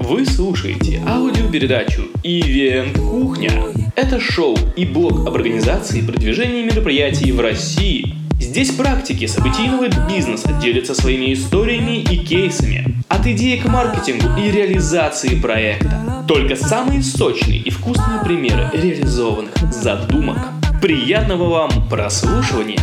Вы слушаете аудиопередачу «Ивент Кухня». Это шоу и блог об организации и продвижении мероприятий в России. Здесь практики событийного бизнеса делятся своими историями и кейсами. От идеи к маркетингу и реализации проекта. Только самые сочные и вкусные примеры реализованных задумок. Приятного вам прослушивания!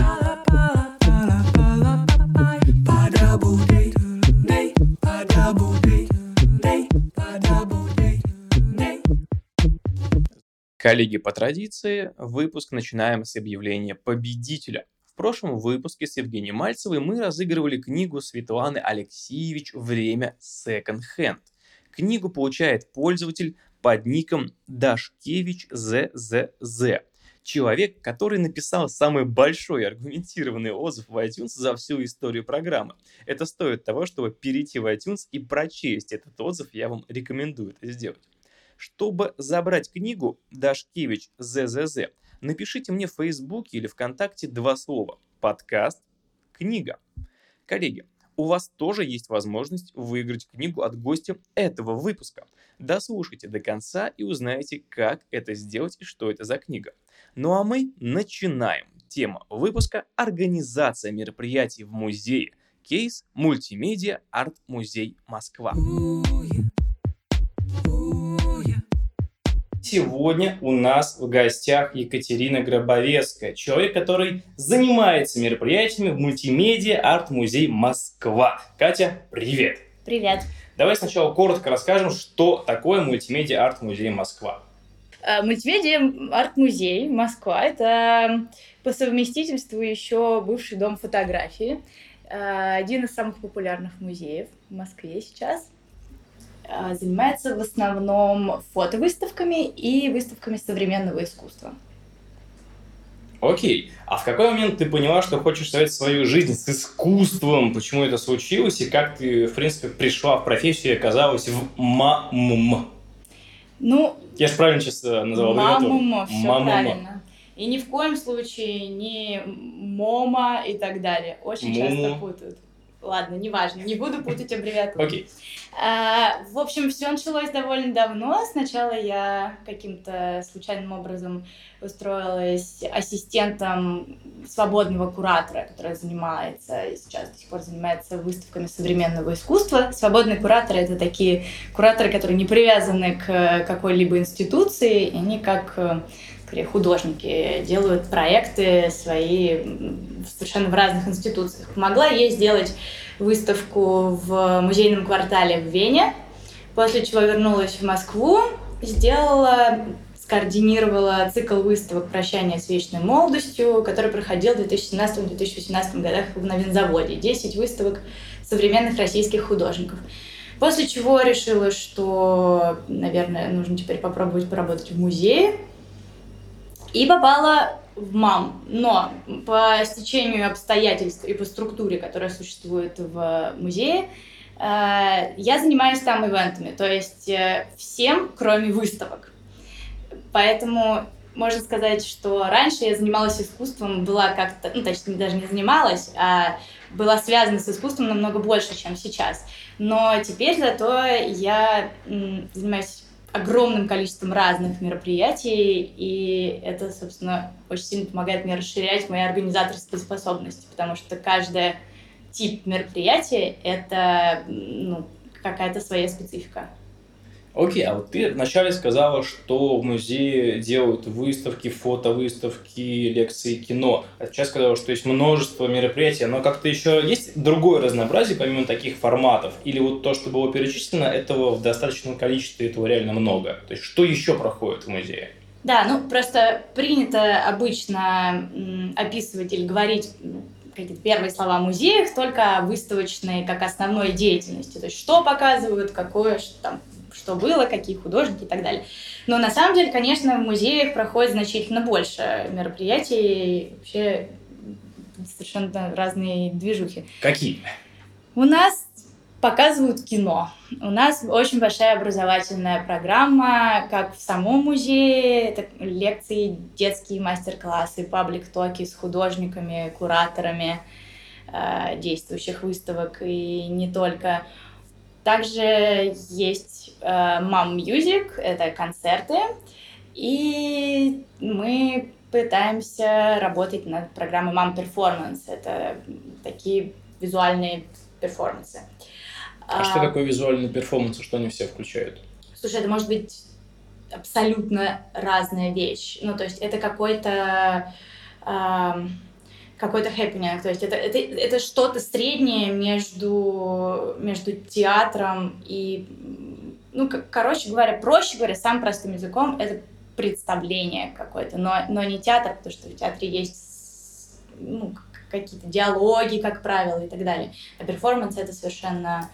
Коллеги, по традиции, выпуск начинаем с объявления победителя. В прошлом выпуске с Евгением Мальцевой мы разыгрывали книгу Светланы Алексеевич «Время секонд-хенд». Книгу получает пользователь под ником Дашкевич ЗЗЗ. Человек, который написал самый большой аргументированный отзыв в iTunes за всю историю программы. Это стоит того, чтобы перейти в iTunes и прочесть этот отзыв, я вам рекомендую это сделать. Чтобы забрать книгу Дашкевич ЗЗЗ, напишите мне в Фейсбуке или ВКонтакте два слова. Подкаст, книга. Коллеги, у вас тоже есть возможность выиграть книгу от гостя этого выпуска. Дослушайте до конца и узнаете, как это сделать и что это за книга. Ну а мы начинаем. Тема выпуска – организация мероприятий в музее. Кейс «Мультимедиа Арт-музей Москва». Сегодня у нас в гостях Екатерина Гробовецкая, человек, который занимается мероприятиями в мультимедиа арт-музей Москва. Катя, привет! Привет! Давай сначала коротко расскажем, что такое мультимедиа арт-музей Москва. Э, мультимедиа арт-музей Москва – это по совместительству еще бывший дом фотографии, э, один из самых популярных музеев в Москве сейчас. А, занимается в основном фотовыставками и выставками современного искусства. Окей. А в какой момент ты поняла, что хочешь связать свою жизнь с искусством? Почему это случилось? И как ты, в принципе, пришла в профессию и оказалась в МАМУМ? Ну... Я же правильно сейчас э, назвал МАМУМ, все Мамума. правильно. И ни в коем случае не МОМА и так далее. Очень Муму. часто путают. Ладно, неважно, не буду путать аббревиатуру. Окей. Okay. А, в общем, все началось довольно давно. Сначала я каким-то случайным образом устроилась ассистентом свободного куратора, который занимается и сейчас до сих пор занимается выставками современного искусства. Свободные кураторы — это такие кураторы, которые не привязаны к какой-либо институции, и они как скорее художники делают проекты свои совершенно в разных институциях. Помогла ей сделать выставку в музейном квартале в Вене, после чего вернулась в Москву, сделала скоординировала цикл выставок «Прощание с вечной молодостью», который проходил в 2017-2018 годах в Новинзаводе. 10 выставок современных российских художников. После чего решила, что, наверное, нужно теперь попробовать поработать в музее. И попала в МАМ, но по стечению обстоятельств и по структуре, которая существует в музее, э, я занимаюсь там ивентами, то есть э, всем, кроме выставок. Поэтому можно сказать, что раньше я занималась искусством, была как-то, ну, точнее, даже не занималась, а была связана с искусством намного больше, чем сейчас. Но теперь зато я занимаюсь огромным количеством разных мероприятий, и это, собственно, очень сильно помогает мне расширять мои организаторские способности, потому что каждый тип мероприятия — это ну, какая-то своя специфика. Окей, а вот ты вначале сказала, что в музее делают выставки, фотовыставки, лекции, кино. А сейчас сказала, что есть множество мероприятий, но как-то еще есть другое разнообразие, помимо таких форматов? Или вот то, что было перечислено, этого в достаточном количестве, этого реально много? То есть что еще проходит в музее? Да, ну просто принято обычно описывать или говорить какие-то первые слова о музеях, только выставочные как основной деятельности. То есть что показывают, какое что там что было, какие художники и так далее. Но на самом деле, конечно, в музеях проходит значительно больше мероприятий, и вообще совершенно разные движухи. Какие? У нас показывают кино. У нас очень большая образовательная программа, как в самом музее, это лекции, детские мастер-классы, паблик-токи с художниками, кураторами э, действующих выставок и не только. Также есть Mom Music, это концерты, и мы пытаемся работать над программой Mom Performance. Это такие визуальные перформансы. А, а что такое визуальный перформанс, что они все включают? Слушай, это может быть абсолютно разная вещь. Ну, то есть это какой-то э, какой-то happening, то есть это, это, это что-то среднее между, между театром и, ну, короче говоря, проще говоря, самым простым языком, это представление какое-то, но, но не театр, потому что в театре есть ну, какие-то диалоги, как правило, и так далее. А перформанс — это совершенно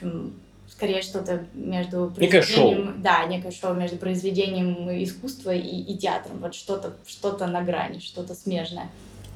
общем, скорее что-то между произведением... Некое шоу. Да, некое шоу между произведением искусства и, и театром. Вот что-то что на грани, что-то смежное.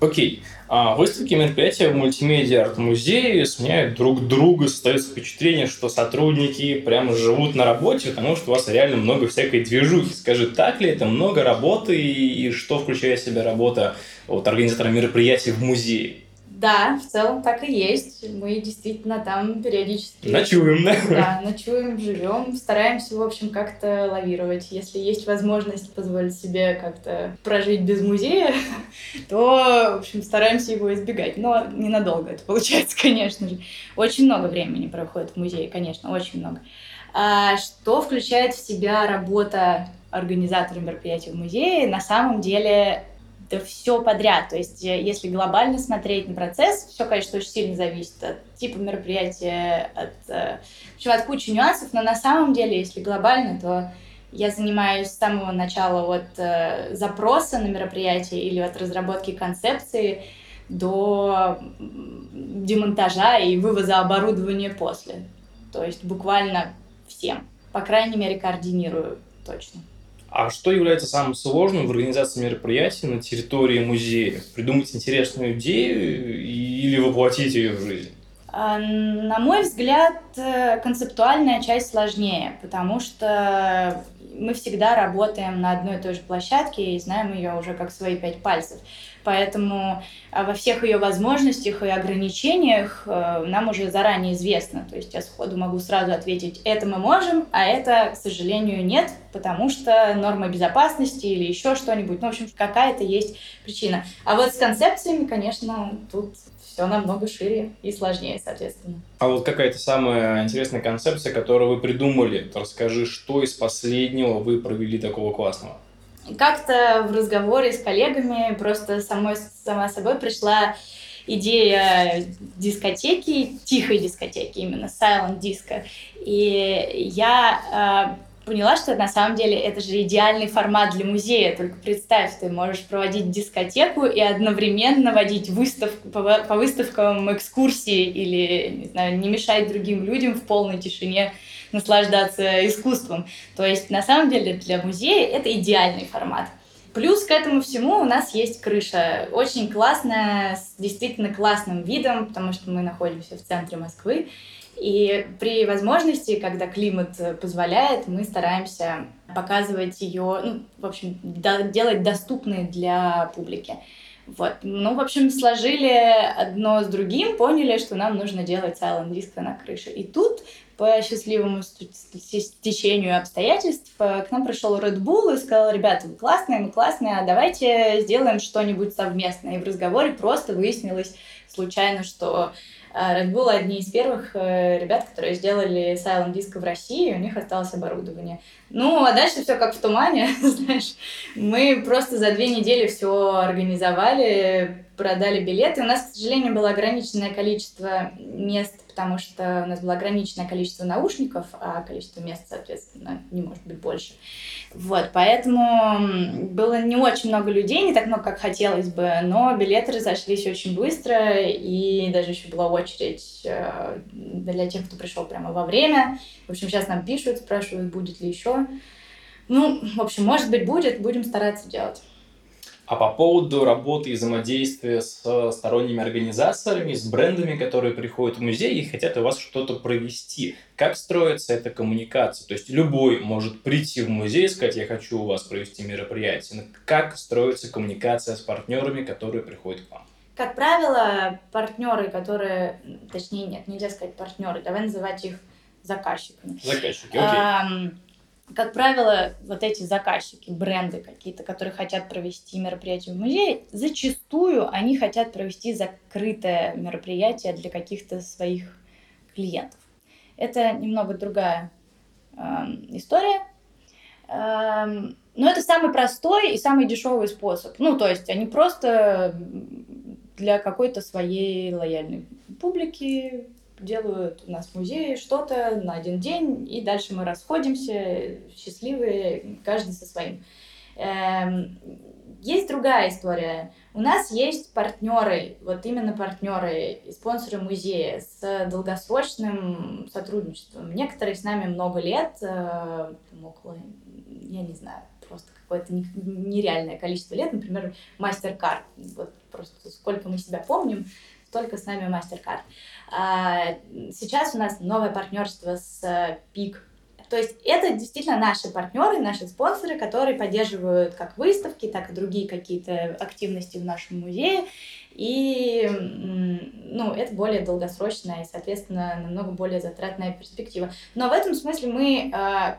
Окей. А выставки мероприятия в мультимедиа арт-музее сменяют друг друга, создается впечатление, что сотрудники прямо живут на работе, потому что у вас реально много всякой движухи. Скажи, так ли это много работы и что включает в себя работа вот, организатора мероприятий в музее? Да, в целом так и есть. Мы действительно там периодически... Ночуем, да? Да, ночуем, живем, стараемся, в общем, как-то лавировать. Если есть возможность позволить себе как-то прожить без музея, то, в общем, стараемся его избегать. Но ненадолго это получается, конечно же. Очень много времени проходит в музее, конечно, очень много. А что включает в себя работа организатора мероприятий в музее? На самом деле все подряд. То есть, э, если глобально смотреть на процесс, все, конечно, очень сильно зависит от типа мероприятия, от, э, в от кучи нюансов, но на самом деле, если глобально, то я занимаюсь с самого начала от э, запроса на мероприятие или от разработки концепции до демонтажа и вывоза оборудования после. То есть буквально всем. По крайней мере, координирую точно. А что является самым сложным в организации мероприятий на территории музея? Придумать интересную идею или воплотить ее в жизнь? А, на мой взгляд, э, концептуальная часть сложнее, потому что мы всегда работаем на одной и той же площадке и знаем ее уже как свои пять пальцев. Поэтому а, во всех ее возможностях и ограничениях э, нам уже заранее известно. То есть я сходу могу сразу ответить, это мы можем, а это, к сожалению, нет, потому что нормы безопасности или еще что-нибудь. Ну, в общем, какая-то есть причина. А вот с концепциями, конечно, тут все намного шире и сложнее, соответственно. А вот какая-то самая интересная концепция, которую вы придумали? Расскажи, что из последнего вы провели такого классного? Как-то в разговоре с коллегами просто самой, сама собой пришла идея дискотеки, тихой дискотеки, именно silent disco. И я э, поняла, что на самом деле это же идеальный формат для музея. Только представь, ты можешь проводить дискотеку и одновременно водить выставку, по, по выставкам экскурсии или, не знаю, не мешать другим людям в полной тишине наслаждаться искусством. То есть, на самом деле, для музея это идеальный формат. Плюс к этому всему у нас есть крыша. Очень классная, с действительно классным видом, потому что мы находимся в центре Москвы. И при возможности, когда климат позволяет, мы стараемся показывать ее, ну, в общем, до, делать доступной для публики. Вот. Ну, в общем, сложили одно с другим, поняли, что нам нужно делать silent disco на крыше. И тут по счастливому стечению обстоятельств э, к нам пришел Red Bull и сказал, ребята, вы классные, мы классные, а давайте сделаем что-нибудь совместное. И в разговоре просто выяснилось случайно, что э, Red Bull одни из первых э, ребят, которые сделали Silent Disco в России, у них осталось оборудование. Ну, а дальше все как в тумане, знаешь. Мы просто за две недели все организовали, продали билеты. У нас, к сожалению, было ограниченное количество мест потому что у нас было ограниченное количество наушников, а количество мест, соответственно, не может быть больше. Вот, поэтому было не очень много людей, не так много, как хотелось бы, но билеты разошлись очень быстро, и даже еще была очередь э, для тех, кто пришел прямо во время. В общем, сейчас нам пишут, спрашивают, будет ли еще. Ну, в общем, может быть, будет, будем стараться делать. А по поводу работы и взаимодействия с сторонними организациями, с брендами, которые приходят в музей и хотят у вас что-то провести, как строится эта коммуникация? То есть любой может прийти в музей и сказать, я хочу у вас провести мероприятие. Но как строится коммуникация с партнерами, которые приходят к вам? Как правило, партнеры, которые, точнее нет, нельзя сказать партнеры, давай называть их заказчиками. Заказчики, окей как правило, вот эти заказчики, бренды какие-то, которые хотят провести мероприятие в музее, зачастую они хотят провести закрытое мероприятие для каких-то своих клиентов. Это немного другая э, история. Э, но это самый простой и самый дешевый способ. Ну, то есть они просто для какой-то своей лояльной публики делают у нас в музее что-то на один день, и дальше мы расходимся, счастливые, каждый со своим. Эм, есть другая история. У нас есть партнеры, вот именно партнеры и спонсоры музея с долгосрочным сотрудничеством. Некоторые с нами много лет, э, около, я не знаю, просто какое-то нереальное количество лет. Например, MasterCard. Вот просто сколько мы себя помним, столько с нами MasterCard. А, сейчас у нас новое партнерство с ПИК. То есть это действительно наши партнеры, наши спонсоры, которые поддерживают как выставки, так и другие какие-то активности в нашем музее. И ну, это более долгосрочная и, соответственно, намного более затратная перспектива. Но в этом смысле мы э,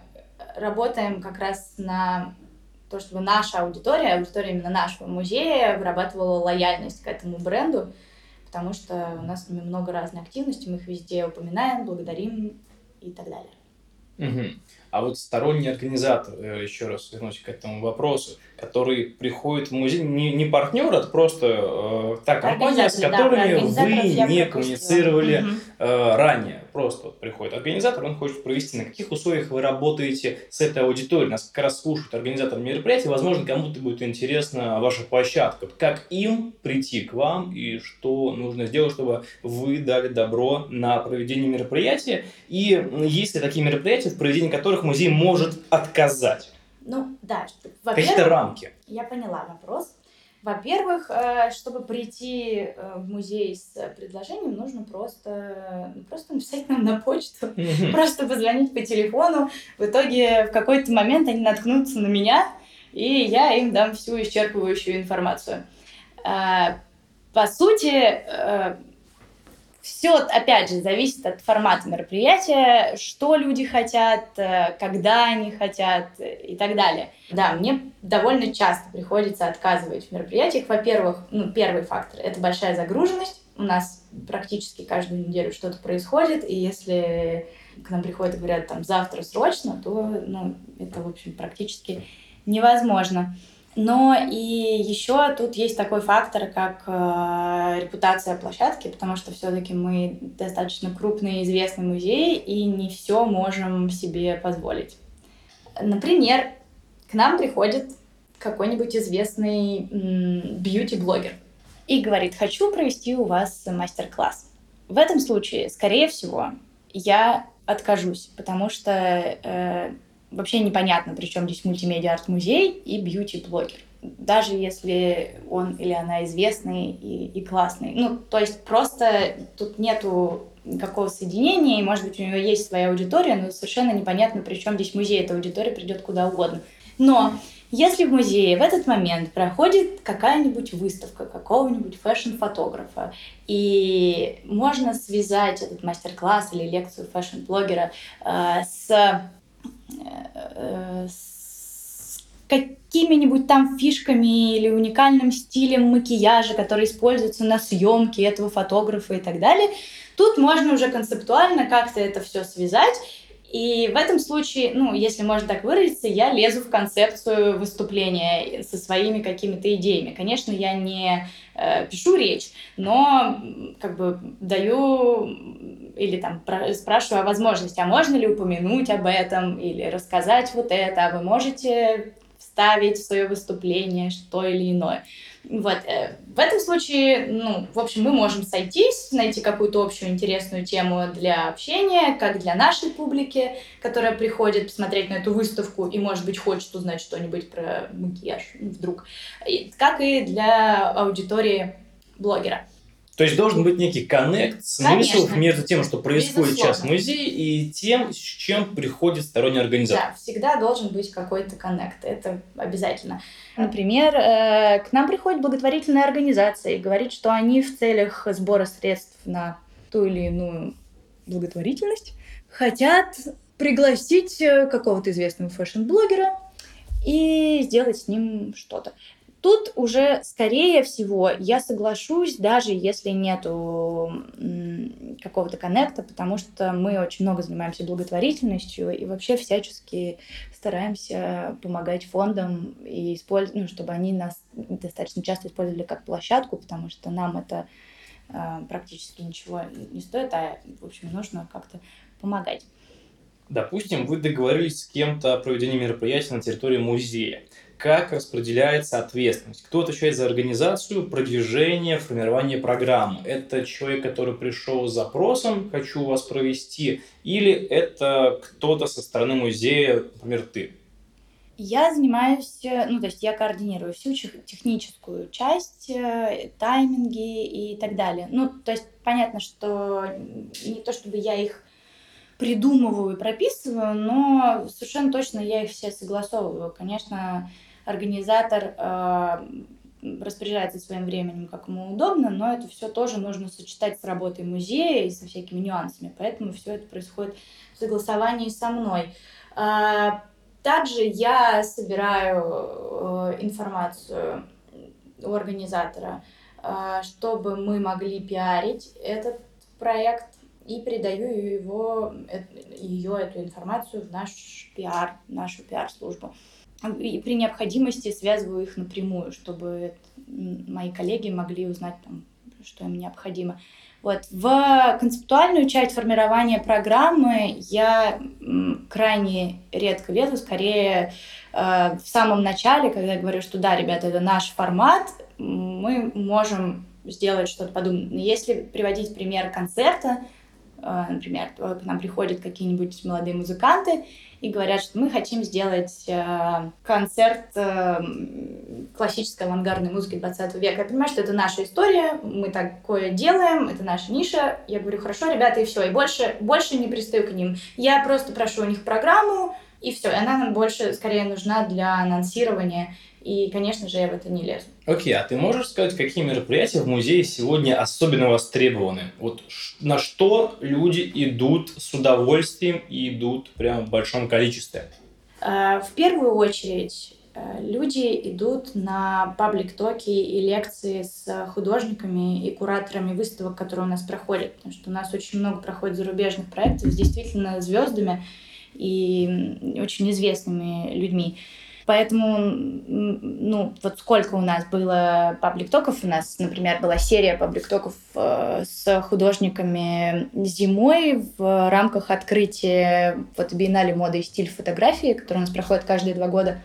работаем как раз на то, чтобы наша аудитория, аудитория именно нашего музея вырабатывала лояльность к этому бренду потому что у нас с ними много разной активности, мы их везде упоминаем, благодарим и так далее. Угу. А вот сторонний организатор, э, еще раз вернусь к этому вопросу, который приходит в музей, не, не партнер, это просто э, та компания, с которыми да, вы не коммуницировали угу. э, ранее. Просто вот приходит организатор, он хочет провести, на каких условиях вы работаете с этой аудиторией. Нас как раз слушают организатор мероприятия, возможно, кому-то будет интересна ваша площадка. Как им прийти к вам и что нужно сделать, чтобы вы дали добро на проведение мероприятия. И есть ли такие мероприятия, в проведении которых музей может отказать? Ну, да. Какие-то рамки. Я поняла вопрос. Во-первых, э, чтобы прийти э, в музей с предложением, нужно просто, ну, просто написать нам на почту, просто позвонить по телефону. В итоге в какой-то момент они наткнутся на меня, и я им дам всю исчерпывающую информацию. Э, по сути, все, опять же, зависит от формата мероприятия, что люди хотят, э, когда они хотят и так далее. Да, мне довольно часто приходится отказывать в мероприятиях. Во-первых, ну, первый фактор – это большая загруженность. У нас практически каждую неделю что-то происходит, и если к нам приходят и говорят, там, завтра срочно, то, ну, это, в общем, практически невозможно. Но и еще тут есть такой фактор, как э, репутация площадки, потому что все-таки мы достаточно крупный известный музей, и не все можем себе позволить. Например, к нам приходит какой-нибудь известный бьюти-блогер и говорит, хочу провести у вас мастер-класс. В этом случае, скорее всего, я откажусь, потому что э, вообще непонятно, при чем здесь мультимедиа-арт-музей и бьюти-блогер. Даже если он или она известный и, и классный. Ну, то есть просто тут нету никакого соединения, и, может быть, у него есть своя аудитория, но совершенно непонятно, при чем здесь музей, эта аудитория придет куда угодно. Но если в музее в этот момент проходит какая-нибудь выставка какого-нибудь фэшн-фотографа, и можно связать этот мастер-класс или лекцию fashion-блогера э, с с какими-нибудь там фишками или уникальным стилем макияжа, который используется на съемке этого фотографа и так далее. Тут можно уже концептуально как-то это все связать и в этом случае, ну, если можно так выразиться, я лезу в концепцию выступления со своими какими-то идеями. Конечно, я не э, пишу речь, но как бы даю или там спрашиваю о возможности, а можно ли упомянуть об этом или рассказать вот это, а вы можете вставить в свое выступление что или иное. Вот. Э, в этом случае ну, в общем, мы можем сойтись, найти какую-то общую интересную тему для общения, как для нашей публики, которая приходит посмотреть на эту выставку и, может быть, хочет узнать что-нибудь про макияж вдруг, как и для аудитории блогера. То есть должен быть некий connect, смысл между тем, что происходит Безусловно. сейчас в музее, и тем, с чем приходит сторонний организатор. Да, всегда должен быть какой-то connect, это обязательно. Например, э, к нам приходит благотворительная организация и говорит, что они в целях сбора средств на ту или иную благотворительность хотят пригласить э, какого-то известного fashion -блогера и сделать с ним что-то. Тут уже, скорее всего, я соглашусь, даже если нету какого-то коннекта, потому что мы очень много занимаемся благотворительностью и вообще всячески стараемся помогать фондам и использовать, ну, чтобы они нас достаточно часто использовали как площадку, потому что нам это э, практически ничего не стоит, а, в общем, нужно как-то помогать. Допустим, вы договорились с кем-то о проведении мероприятия на территории музея как распределяется ответственность. Кто отвечает за организацию, продвижение, формирование программы. Это человек, который пришел с запросом «хочу вас провести», или это кто-то со стороны музея, например, ты? Я занимаюсь, ну, то есть я координирую всю техническую часть, э, тайминги и так далее. Ну, то есть понятно, что не то чтобы я их придумываю и прописываю, но совершенно точно я их все согласовываю. Конечно, организатор э, распоряжается своим временем, как ему удобно, но это все тоже нужно сочетать с работой музея и со всякими нюансами. Поэтому все это происходит в согласовании со мной. Э, также я собираю э, информацию у организатора, э, чтобы мы могли пиарить этот проект и передаю его, ее, эту информацию в наш пиар, нашу пиар-службу и при необходимости связываю их напрямую, чтобы мои коллеги могли узнать, там, что им необходимо. Вот. В концептуальную часть формирования программы я крайне редко лезу, скорее э, в самом начале, когда я говорю, что да, ребята, это наш формат, мы можем сделать что-то подобное. Если приводить пример концерта, например, к нам приходят какие-нибудь молодые музыканты, и говорят, что мы хотим сделать э, концерт э, классической авангардной музыки 20 века. Я понимаю, что это наша история, мы такое делаем, это наша ниша. Я говорю, хорошо, ребята, и все, и больше, больше не пристаю к ним. Я просто прошу у них программу, и все. И она нам больше, скорее, нужна для анонсирования и, конечно же, я в это не лезу. Окей, okay, а ты можешь сказать, какие мероприятия в музее сегодня особенно востребованы? Вот на что люди идут с удовольствием и идут прям в большом количестве? А, в первую очередь э, люди идут на паблик-токи и лекции с художниками и кураторами выставок, которые у нас проходят, потому что у нас очень много проходит зарубежных проектов с действительно звездами и очень известными людьми. Поэтому, ну, вот сколько у нас было паблик-токов, у нас, например, была серия паблик-токов э, с художниками зимой в рамках открытия вот биеннале моды и стиль фотографии, который у нас проходит каждые два года.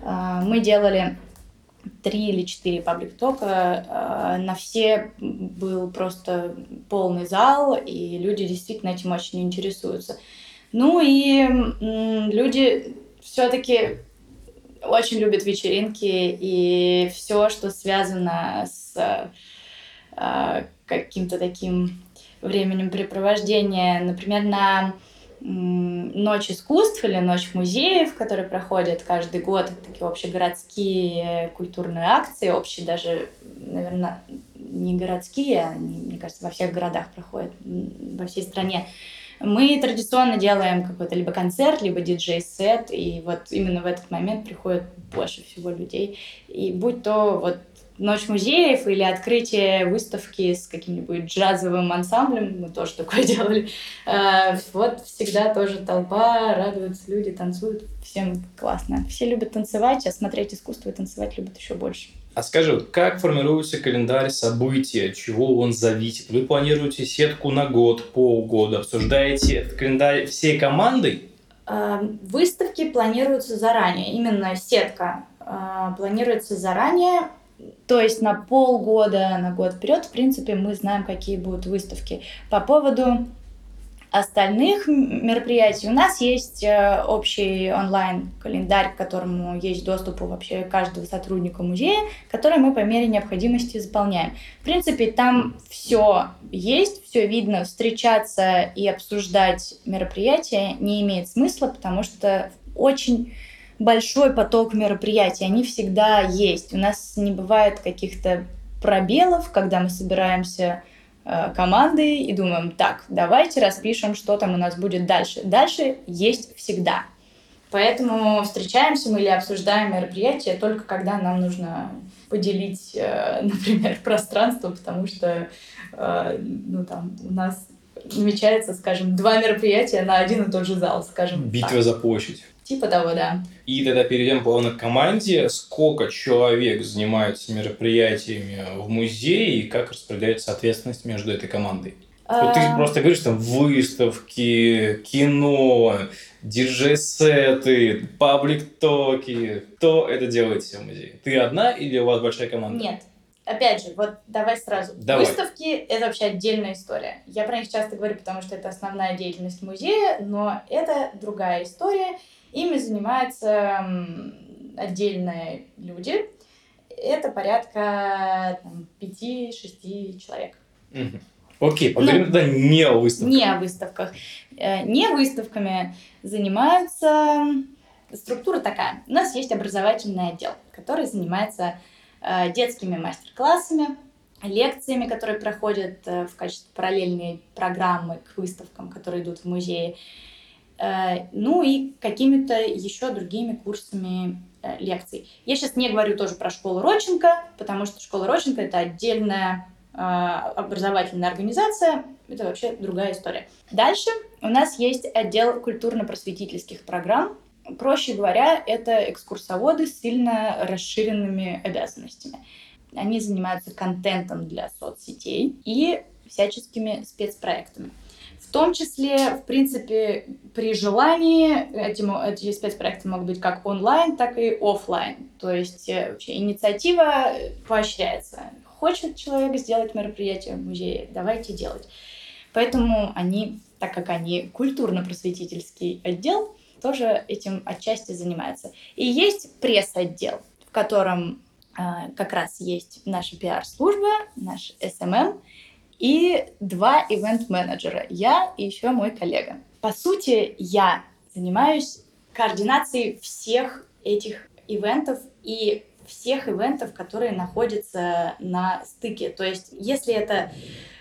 Э, мы делали три или четыре паблик-тока. Э, на все был просто полный зал, и люди действительно этим очень интересуются. Ну и люди все-таки очень любит вечеринки и все, что связано с э, каким-то таким временем препровождения. Например, на Ночь искусств или Ночь музеев, которые проходят каждый год, такие общегородские культурные акции, общие даже, наверное, не городские, они, мне кажется, во всех городах проходят, во всей стране. Мы традиционно делаем какой-то либо концерт, либо диджей-сет, и вот именно в этот момент приходит больше всего людей. И будь то вот ночь музеев или открытие выставки с каким-нибудь джазовым ансамблем, мы тоже такое делали. А, вот всегда тоже толпа, радуются люди, танцуют, всем классно. Все любят танцевать, а смотреть искусство и танцевать любят еще больше. А скажи, как формируется календарь событий, от чего он зависит? Вы планируете сетку на год, полгода, обсуждаете этот календарь всей командой? А, выставки планируются заранее, именно сетка а, планируется заранее. То есть на полгода, на год вперед, в принципе, мы знаем, какие будут выставки. По поводу остальных мероприятий у нас есть э, общий онлайн-календарь, к которому есть доступ у вообще каждого сотрудника музея, который мы по мере необходимости заполняем. В принципе, там все есть, все видно. Встречаться и обсуждать мероприятия не имеет смысла, потому что очень большой поток мероприятий, они всегда есть. У нас не бывает каких-то пробелов, когда мы собираемся Э, команды и думаем, так, давайте распишем, что там у нас будет дальше. Дальше есть всегда. Поэтому встречаемся мы или обсуждаем мероприятия только когда нам нужно поделить, э, например, пространство, потому что э, ну, там, у нас намечается, скажем, два мероприятия на один и тот же зал, скажем. Битва так. за площадь. Типа того, да. И тогда перейдем плавно к команде. Сколько человек занимаются мероприятиями в музее и как распределяется ответственность между этой командой? Вот ты просто говоришь, там, выставки, кино, диджей-сеты, паблик-токи. Кто это делает все в музее? Ты одна или у вас большая команда? Нет. Опять же, вот давай сразу. Давай. Выставки — это вообще отдельная история. Я про них часто говорю, потому что это основная деятельность музея, но это другая история. Ими занимаются отдельные люди. Это порядка пяти-шести человек. Угу. Окей, поговорим ну, тогда не о выставках. Не о выставках. Э, не выставками занимаются... Структура такая. У нас есть образовательный отдел, который занимается э, детскими мастер-классами, лекциями, которые проходят э, в качестве параллельной программы к выставкам, которые идут в музее. Э, ну и какими-то еще другими курсами э, лекций. Я сейчас не говорю тоже про школу Роченко, потому что школа Роченко это отдельная э, образовательная организация, это вообще другая история. Дальше у нас есть отдел культурно-просветительских программ. Проще говоря, это экскурсоводы с сильно расширенными обязанностями. Они занимаются контентом для соцсетей и всяческими спецпроектами. В том числе, в принципе, при желании эти, эти спецпроекты могут быть как онлайн, так и офлайн. То есть э, вообще инициатива поощряется. Хочет человек сделать мероприятие в музее, давайте делать. Поэтому они, так как они культурно-просветительский отдел, тоже этим отчасти занимаются. И есть пресс-отдел, в котором э, как раз есть наша пиар-служба, наш SMM, и два ивент-менеджера, я и еще мой коллега. По сути, я занимаюсь координацией всех этих ивентов и всех ивентов, которые находятся на стыке. То есть, если это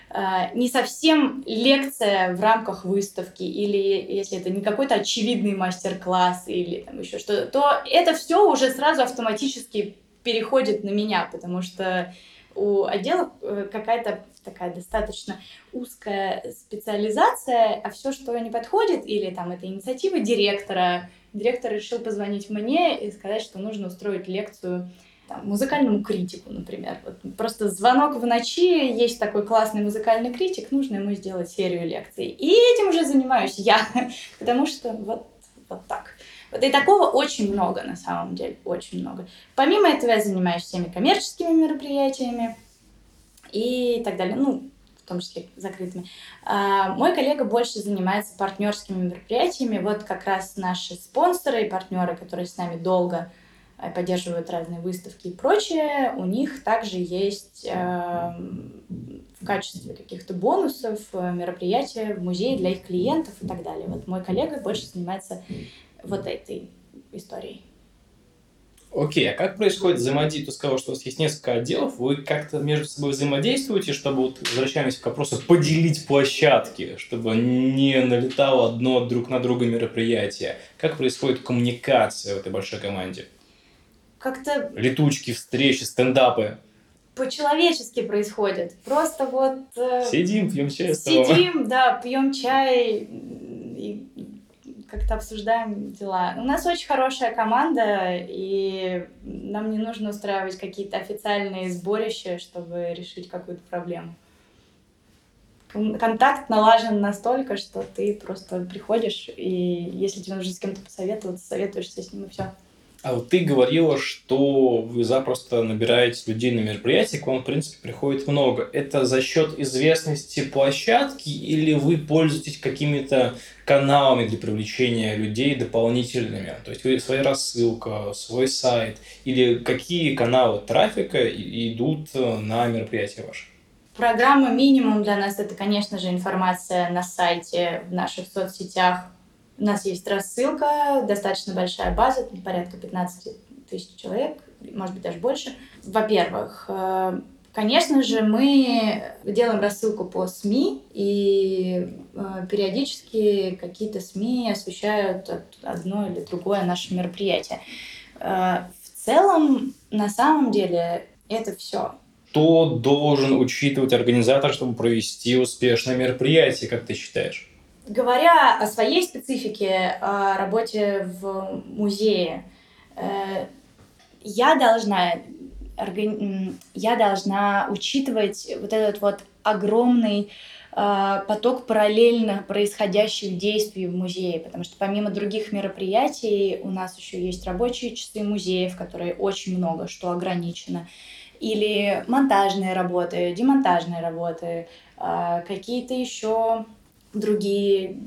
э, не совсем лекция в рамках выставки, или если это не какой-то очевидный мастер-класс, или там еще что-то, то это все уже сразу автоматически переходит на меня, потому что у отделов э, какая-то такая достаточно узкая специализация, а все, что не подходит, или там это инициатива директора, директор решил позвонить мне и сказать, что нужно устроить лекцию там, музыкальному критику, например. Вот просто звонок в ночи, есть такой классный музыкальный критик, нужно ему сделать серию лекций. И этим уже занимаюсь я, потому что вот, вот так. Вот и такого очень много на самом деле, очень много. Помимо этого я занимаюсь всеми коммерческими мероприятиями, и так далее. Ну, в том числе закрытыми. А, мой коллега больше занимается партнерскими мероприятиями. Вот как раз наши спонсоры и партнеры, которые с нами долго э, поддерживают разные выставки и прочее, у них также есть э, в качестве каких-то бонусов э, мероприятия в музее для их клиентов и так далее. Вот мой коллега больше занимается вот этой историей. Окей, а как происходит взаимодействие? Ты сказал, что у вас есть несколько отделов. Вы как-то между собой взаимодействуете, чтобы, вот, возвращаемся к вопросу, поделить площадки, чтобы не налетало одно друг на друга мероприятие? Как происходит коммуникация в этой большой команде? Как-то... Летучки, встречи, стендапы по-человечески происходит. Просто вот... Э, сидим, пьем чай. Сидим, да, пьем чай как-то обсуждаем дела. У нас очень хорошая команда, и нам не нужно устраивать какие-то официальные сборища, чтобы решить какую-то проблему. Контакт налажен настолько, что ты просто приходишь, и если тебе нужно с кем-то посоветоваться, советуешься с ним, и все. А вот ты говорила, что вы запросто набираете людей на мероприятие, к вам, в принципе, приходит много. Это за счет известности площадки или вы пользуетесь какими-то каналами для привлечения людей дополнительными? То есть вы своя рассылка, свой сайт или какие каналы трафика идут на мероприятие ваше? Программа минимум для нас это, конечно же, информация на сайте, в наших соцсетях, у нас есть рассылка, достаточно большая база, порядка 15 тысяч человек, может быть, даже больше. Во-первых, э, Конечно же, мы делаем рассылку по СМИ, и э, периодически какие-то СМИ освещают одно или другое наше мероприятие. Э, в целом, на самом деле, это все. Что должен учитывать организатор, чтобы провести успешное мероприятие, как ты считаешь? Говоря о своей специфике, о работе в музее, э, я должна, я должна учитывать вот этот вот огромный э, поток параллельно происходящих действий в музее, потому что помимо других мероприятий у нас еще есть рабочие часы музеев, которые очень много, что ограничено, или монтажные работы, демонтажные работы, э, какие-то еще другие,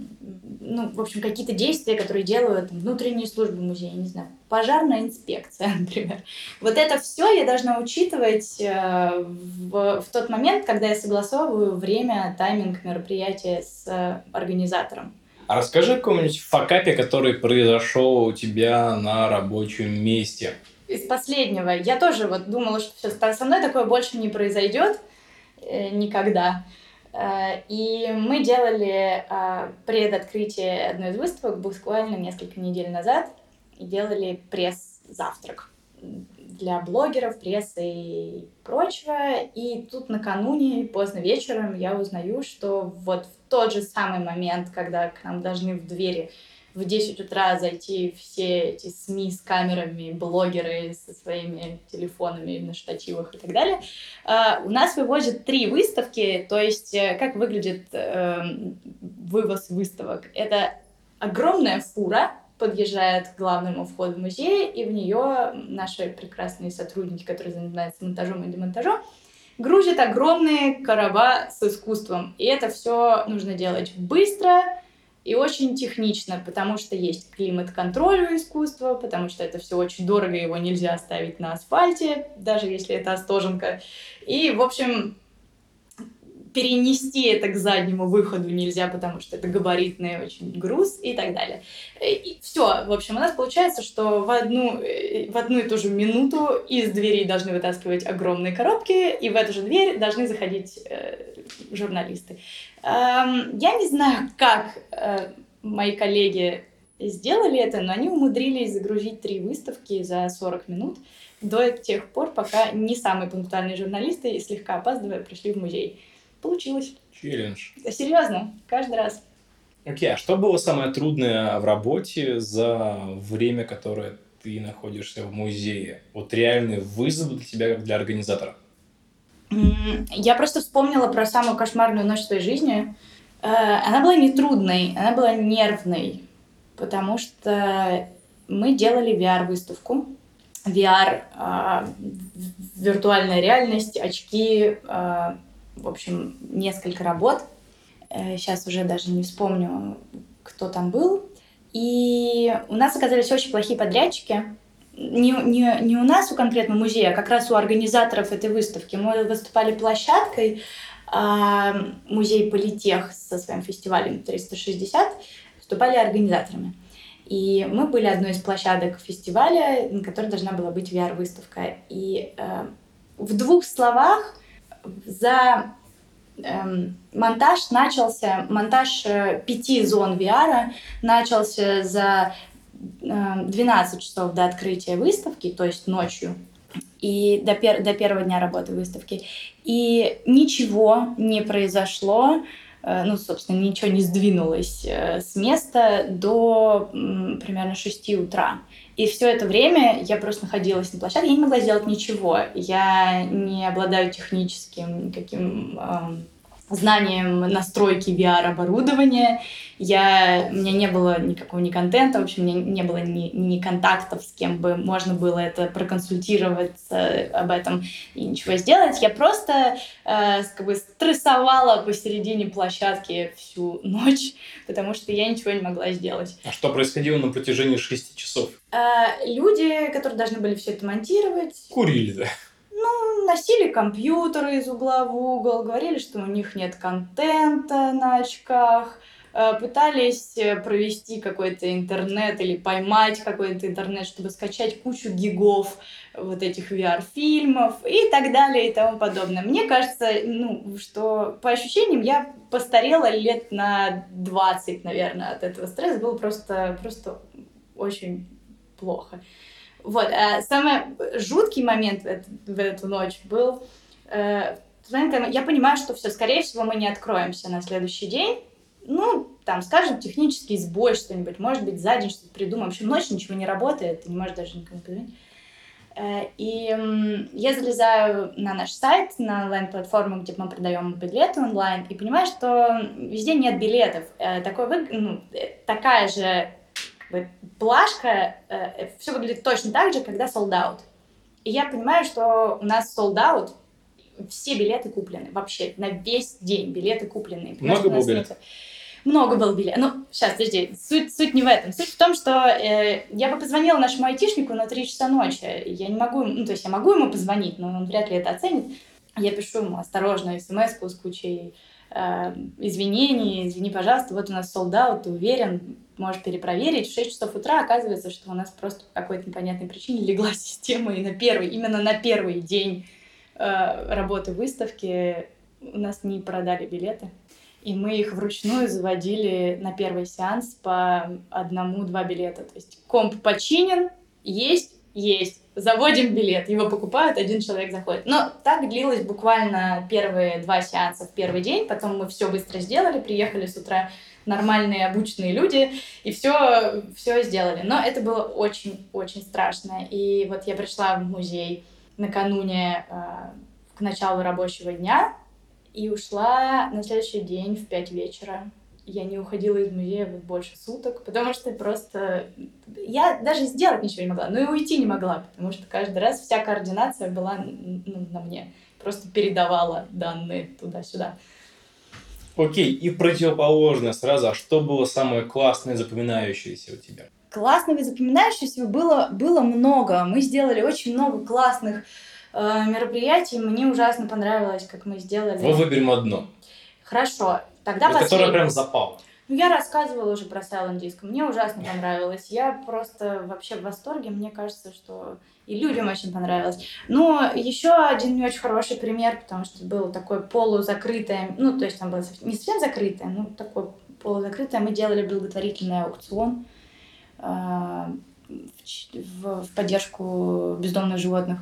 ну, в общем, какие-то действия, которые делают внутренние службы музея, не знаю, пожарная инспекция, например. Вот это все я должна учитывать э, в, в тот момент, когда я согласовываю время, тайминг мероприятия с э, организатором. А расскажи о каком-нибудь факапе, который произошел у тебя на рабочем месте. Из последнего. Я тоже вот думала, что все, со мной такое больше не произойдет э, никогда. Э, и мы делали а, предоткрытие одной из выставок буквально несколько недель назад и делали пресс-завтрак для блогеров, прессы и прочего. И тут накануне, поздно вечером, я узнаю, что вот в тот же самый момент, когда к нам должны в двери в 10 утра зайти все эти СМИ с камерами, блогеры со своими телефонами на штативах и так далее. А, у нас вывозят три выставки, то есть э, как выглядит э, вывоз выставок. Это огромная фура, подъезжает к главному входу музея, и в нее наши прекрасные сотрудники, которые занимаются монтажом и демонтажом, грузят огромные короба с искусством. И это все нужно делать быстро, и очень технично, потому что есть климат-контроль у искусства, потому что это все очень дорого, его нельзя оставить на асфальте, даже если это остоженка. И, в общем, перенести это к заднему выходу нельзя, потому что это габаритный очень груз и так далее. И все, в общем, у нас получается, что в одну, э, в одну и ту же минуту из дверей должны вытаскивать огромные коробки, и в эту же дверь должны заходить э, журналисты. Эм, я не знаю, как э, мои коллеги сделали это, но они умудрились загрузить три выставки за 40 минут до тех пор, пока не самые пунктуальные журналисты, слегка опаздывая, пришли в музей. Получилось. Челлендж. Серьезно, каждый раз. Окей, okay, а что было самое трудное в работе за время, которое ты находишься в музее? Вот реальный вызов для тебя, как для организатора? Я просто вспомнила про самую кошмарную ночь в своей жизни. Э, она была не трудной, она была нервной, потому что мы делали VR-выставку. VR, а, виртуальная реальность, очки, а, в общем, несколько работ. Сейчас э, уже даже не вспомню, кто там был. И у нас оказались очень плохие подрядчики, не, не, не у нас у конкретного музея, а как раз у организаторов этой выставки. Мы выступали площадкой, а музей Политех со своим фестивалем 360 выступали организаторами. И мы были одной из площадок фестиваля, на которой должна была быть VR-выставка. И э, в двух словах за э, монтаж начался, монтаж э, пяти зон VR начался за 12 часов до открытия выставки, то есть ночью, и до, пер до первого дня работы выставки. И ничего не произошло, э, ну, собственно, ничего не сдвинулось э, с места до примерно 6 утра. И все это время я просто находилась на площадке, я не могла сделать ничего. Я не обладаю техническим никаким знанием настройки VR-оборудования. Я, у меня не было никакого ни контента, в общем, у меня не было ни, ни контактов, с кем бы можно было это проконсультироваться об этом и ничего сделать. Я просто э, как бы стрессовала посередине площадки всю ночь, потому что я ничего не могла сделать. А что происходило на протяжении шести часов? Э, люди, которые должны были все это монтировать... Курили, да? Ну, носили компьютеры из угла в угол, говорили, что у них нет контента на очках, э, пытались э, провести какой-то интернет или поймать какой-то интернет, чтобы скачать кучу гигов вот этих VR-фильмов и так далее и тому подобное. Мне кажется, ну, что по ощущениям я постарела лет на 20, наверное, от этого стресса. Было просто, просто очень плохо. Вот, а самый жуткий момент в, в эту ночь был э, я понимаю, что все, скорее всего, мы не откроемся на следующий день. Ну, там, скажем, технический сбой что-нибудь, может быть, за день что-то придумаем. В общем, ночь ничего не работает, ты не можешь даже никому позвонить. Э, и я залезаю на наш сайт, на онлайн-платформу, где мы продаем билеты онлайн, и понимаю, что везде нет билетов. Э, такой, ну, э, такая же плашка, э, все выглядит точно так же, когда sold out. И я понимаю, что у нас sold out, все билеты куплены, вообще, на весь день билеты куплены. Много было билетов? Много было билетов. Ну, сейчас, подожди, суть, суть не в этом. Суть в том, что э, я бы позвонила нашему айтишнику на 3 часа ночи. Я не могу, ну, то есть я могу ему позвонить, но он вряд ли это оценит. Я пишу ему осторожно смс с кучей э, извинений, извини, пожалуйста, вот у нас out, ты уверен, можешь перепроверить. В 6 часов утра оказывается, что у нас просто по какой-то непонятной причине легла система, и на первый, именно на первый день э, работы выставки у нас не продали билеты. И мы их вручную заводили на первый сеанс по одному-два билета. То есть комп починен, есть, есть. Заводим билет, его покупают, один человек заходит. Но так длилось буквально первые два сеанса в первый день. Потом мы все быстро сделали, приехали с утра нормальные, обученные люди, и все, все сделали. Но это было очень-очень страшно. И вот я пришла в музей накануне э, к началу рабочего дня и ушла на следующий день в 5 вечера. Я не уходила из музея вот больше суток, потому что просто... Я даже сделать ничего не могла, но и уйти не могла, потому что каждый раз вся координация была ну, на мне. Просто передавала данные туда-сюда. Окей, и противоположное сразу, а что было самое классное, запоминающееся у тебя? Классного и запоминающегося было, было много. Мы сделали очень много классных э, мероприятий. Мне ужасно понравилось, как мы сделали. Мы выберем одно. Хорошо. Тогда вот Которое прям запало. Ну, я рассказывала уже про Silent Disco. Мне ужасно понравилось. Я просто вообще в восторге. Мне кажется, что и людям очень понравилось. Но еще один не очень хороший пример, потому что было такое полузакрытое, ну, то есть там было не совсем закрытое, но такое полузакрытое. Мы делали благотворительный аукцион в, в поддержку бездомных животных.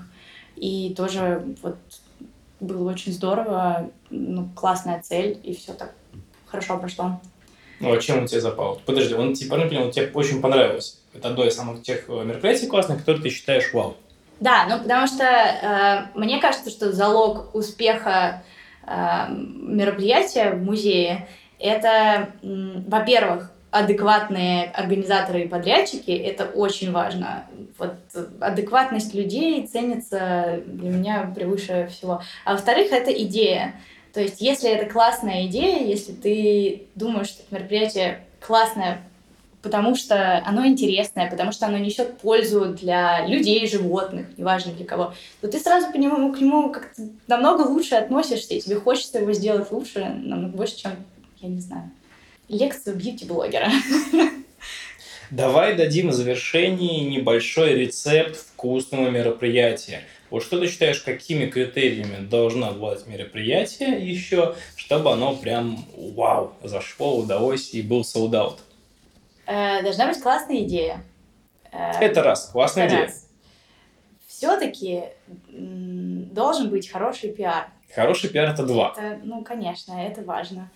И тоже вот было очень здорово, ну, классная цель, и все так хорошо прошло. Ну, а чем он тебе запал? Подожди, он тебе, правильно понял, он тебе очень понравился. Это одно из самых тех э, мероприятий классных, которые ты считаешь вау. Да, ну потому что э, мне кажется, что залог успеха э, мероприятия в музее это, во-первых, адекватные организаторы и подрядчики, это очень важно. Вот адекватность людей ценится для меня превыше всего. А во-вторых, это идея. То есть, если это классная идея, если ты думаешь, что это мероприятие классное, потому что оно интересное, потому что оно несет пользу для людей, животных, неважно для кого, то ты сразу к нему, к нему как-то намного лучше относишься, и тебе хочется его сделать лучше, намного больше, чем, я не знаю, лекцию бьюти-блогера. Давай дадим в завершении небольшой рецепт вкусного мероприятия. Вот что ты считаешь, какими критериями должно обладать мероприятие еще, чтобы оно прям вау, зашло, удалось и был солдат? Э, должна быть классная идея. Э, это раз, классная это идея. Раз. Все-таки должен быть хороший пиар. Хороший пиар это два. Это, ну, конечно, это важно.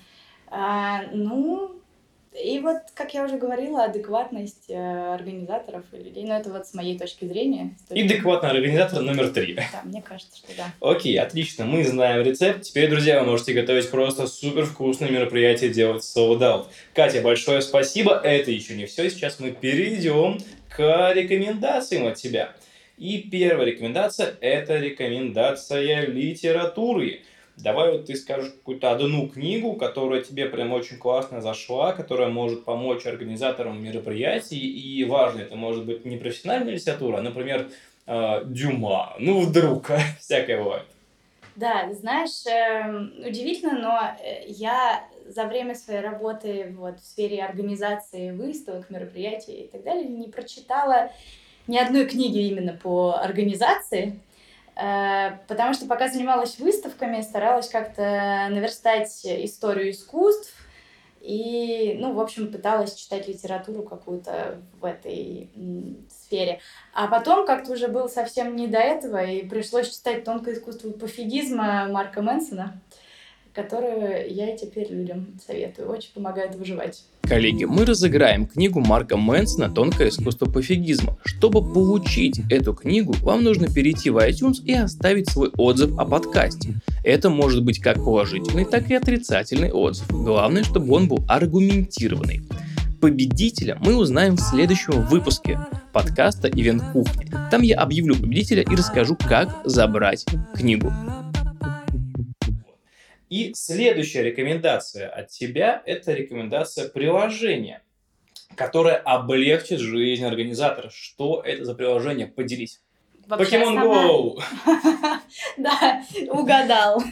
А, ну, И вот, как я уже говорила, адекватность э, организаторов и людей, ну это вот с моей точки зрения. И адекватный организатор номер три. Да, мне кажется, что да. Окей, отлично, мы знаем рецепт. Теперь, друзья, вы можете готовить просто супер вкусные мероприятия, делать sold out. Катя, большое спасибо. Это еще не все. Сейчас мы перейдем к рекомендациям от тебя. И первая рекомендация – это рекомендация литературы. Давай вот ты скажешь какую-то одну книгу, которая тебе прям очень классно зашла, которая может помочь организаторам мероприятий. И важно, это может быть не профессиональная литература, а, например, э, Дюма. Ну, вдруг, всякое бывает. Да, знаешь, э, удивительно, но э, я за время своей работы вот, в сфере организации выставок, мероприятий и так далее не прочитала ни одной книги именно по организации. Э, потому что пока занималась выставками, старалась как-то наверстать историю искусств, и, ну, в общем, пыталась читать литературу какую-то в этой сфере. А потом как-то уже было совсем не до этого, и пришлось читать «Тонкое искусство пофигизма» Марка Мэнсона которую я теперь людям советую. Очень помогает выживать. Коллеги, мы разыграем книгу Марка Мэнсона «Тонкое искусство пофигизма». Чтобы получить эту книгу, вам нужно перейти в iTunes и оставить свой отзыв о подкасте. Это может быть как положительный, так и отрицательный отзыв. Главное, чтобы он был аргументированный. Победителя мы узнаем в следующем выпуске подкаста «Ивент Кухни». Там я объявлю победителя и расскажу, как забрать книгу. И следующая рекомендация от тебя – это рекомендация приложения, которое облегчит жизнь организатора. Что это за приложение? Поделись. Покемон Go! Да, угадал.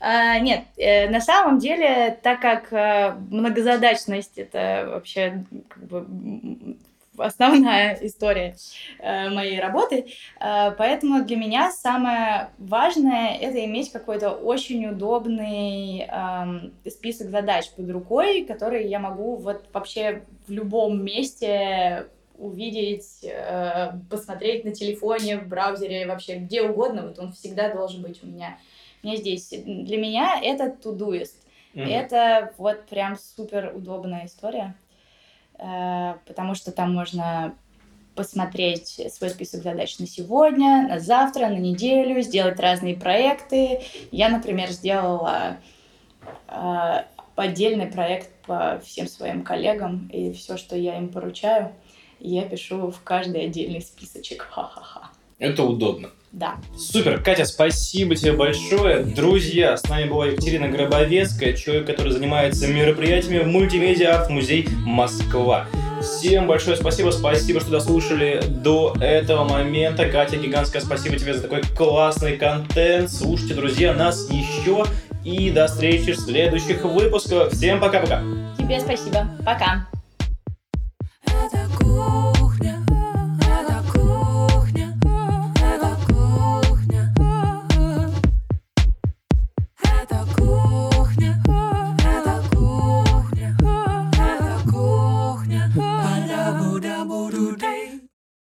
А, нет, э, на самом деле, так как э, многозадачность это вообще как бы основная история э, моей работы. Э, поэтому для меня самое важное — это иметь какой-то очень удобный э, список задач под рукой, который я могу вот вообще в любом месте увидеть, э, посмотреть на телефоне, в браузере, вообще где угодно. Вот он всегда должен быть у меня, у меня здесь. Для меня это Todoist. Mm-hmm. Это вот прям супер удобная история. Э, потому что там можно посмотреть свой список задач на сегодня, на завтра, на неделю, сделать разные проекты. Я, например, сделала э, отдельный проект по всем своим коллегам, и все, что я им поручаю, я пишу в каждый отдельный списочек. Ха-ха-ха. Это удобно. Да. Супер, Катя, спасибо тебе большое. Друзья, с нами была Екатерина Гробовецкая, человек, который занимается мероприятиями в мультимедиа арт-музей Москва. Всем большое спасибо, спасибо, что дослушали до этого момента. Катя, гигантское спасибо тебе за такой классный контент. Слушайте, друзья, нас еще и до встречи в следующих выпусках. Всем пока-пока. Тебе спасибо. Пока.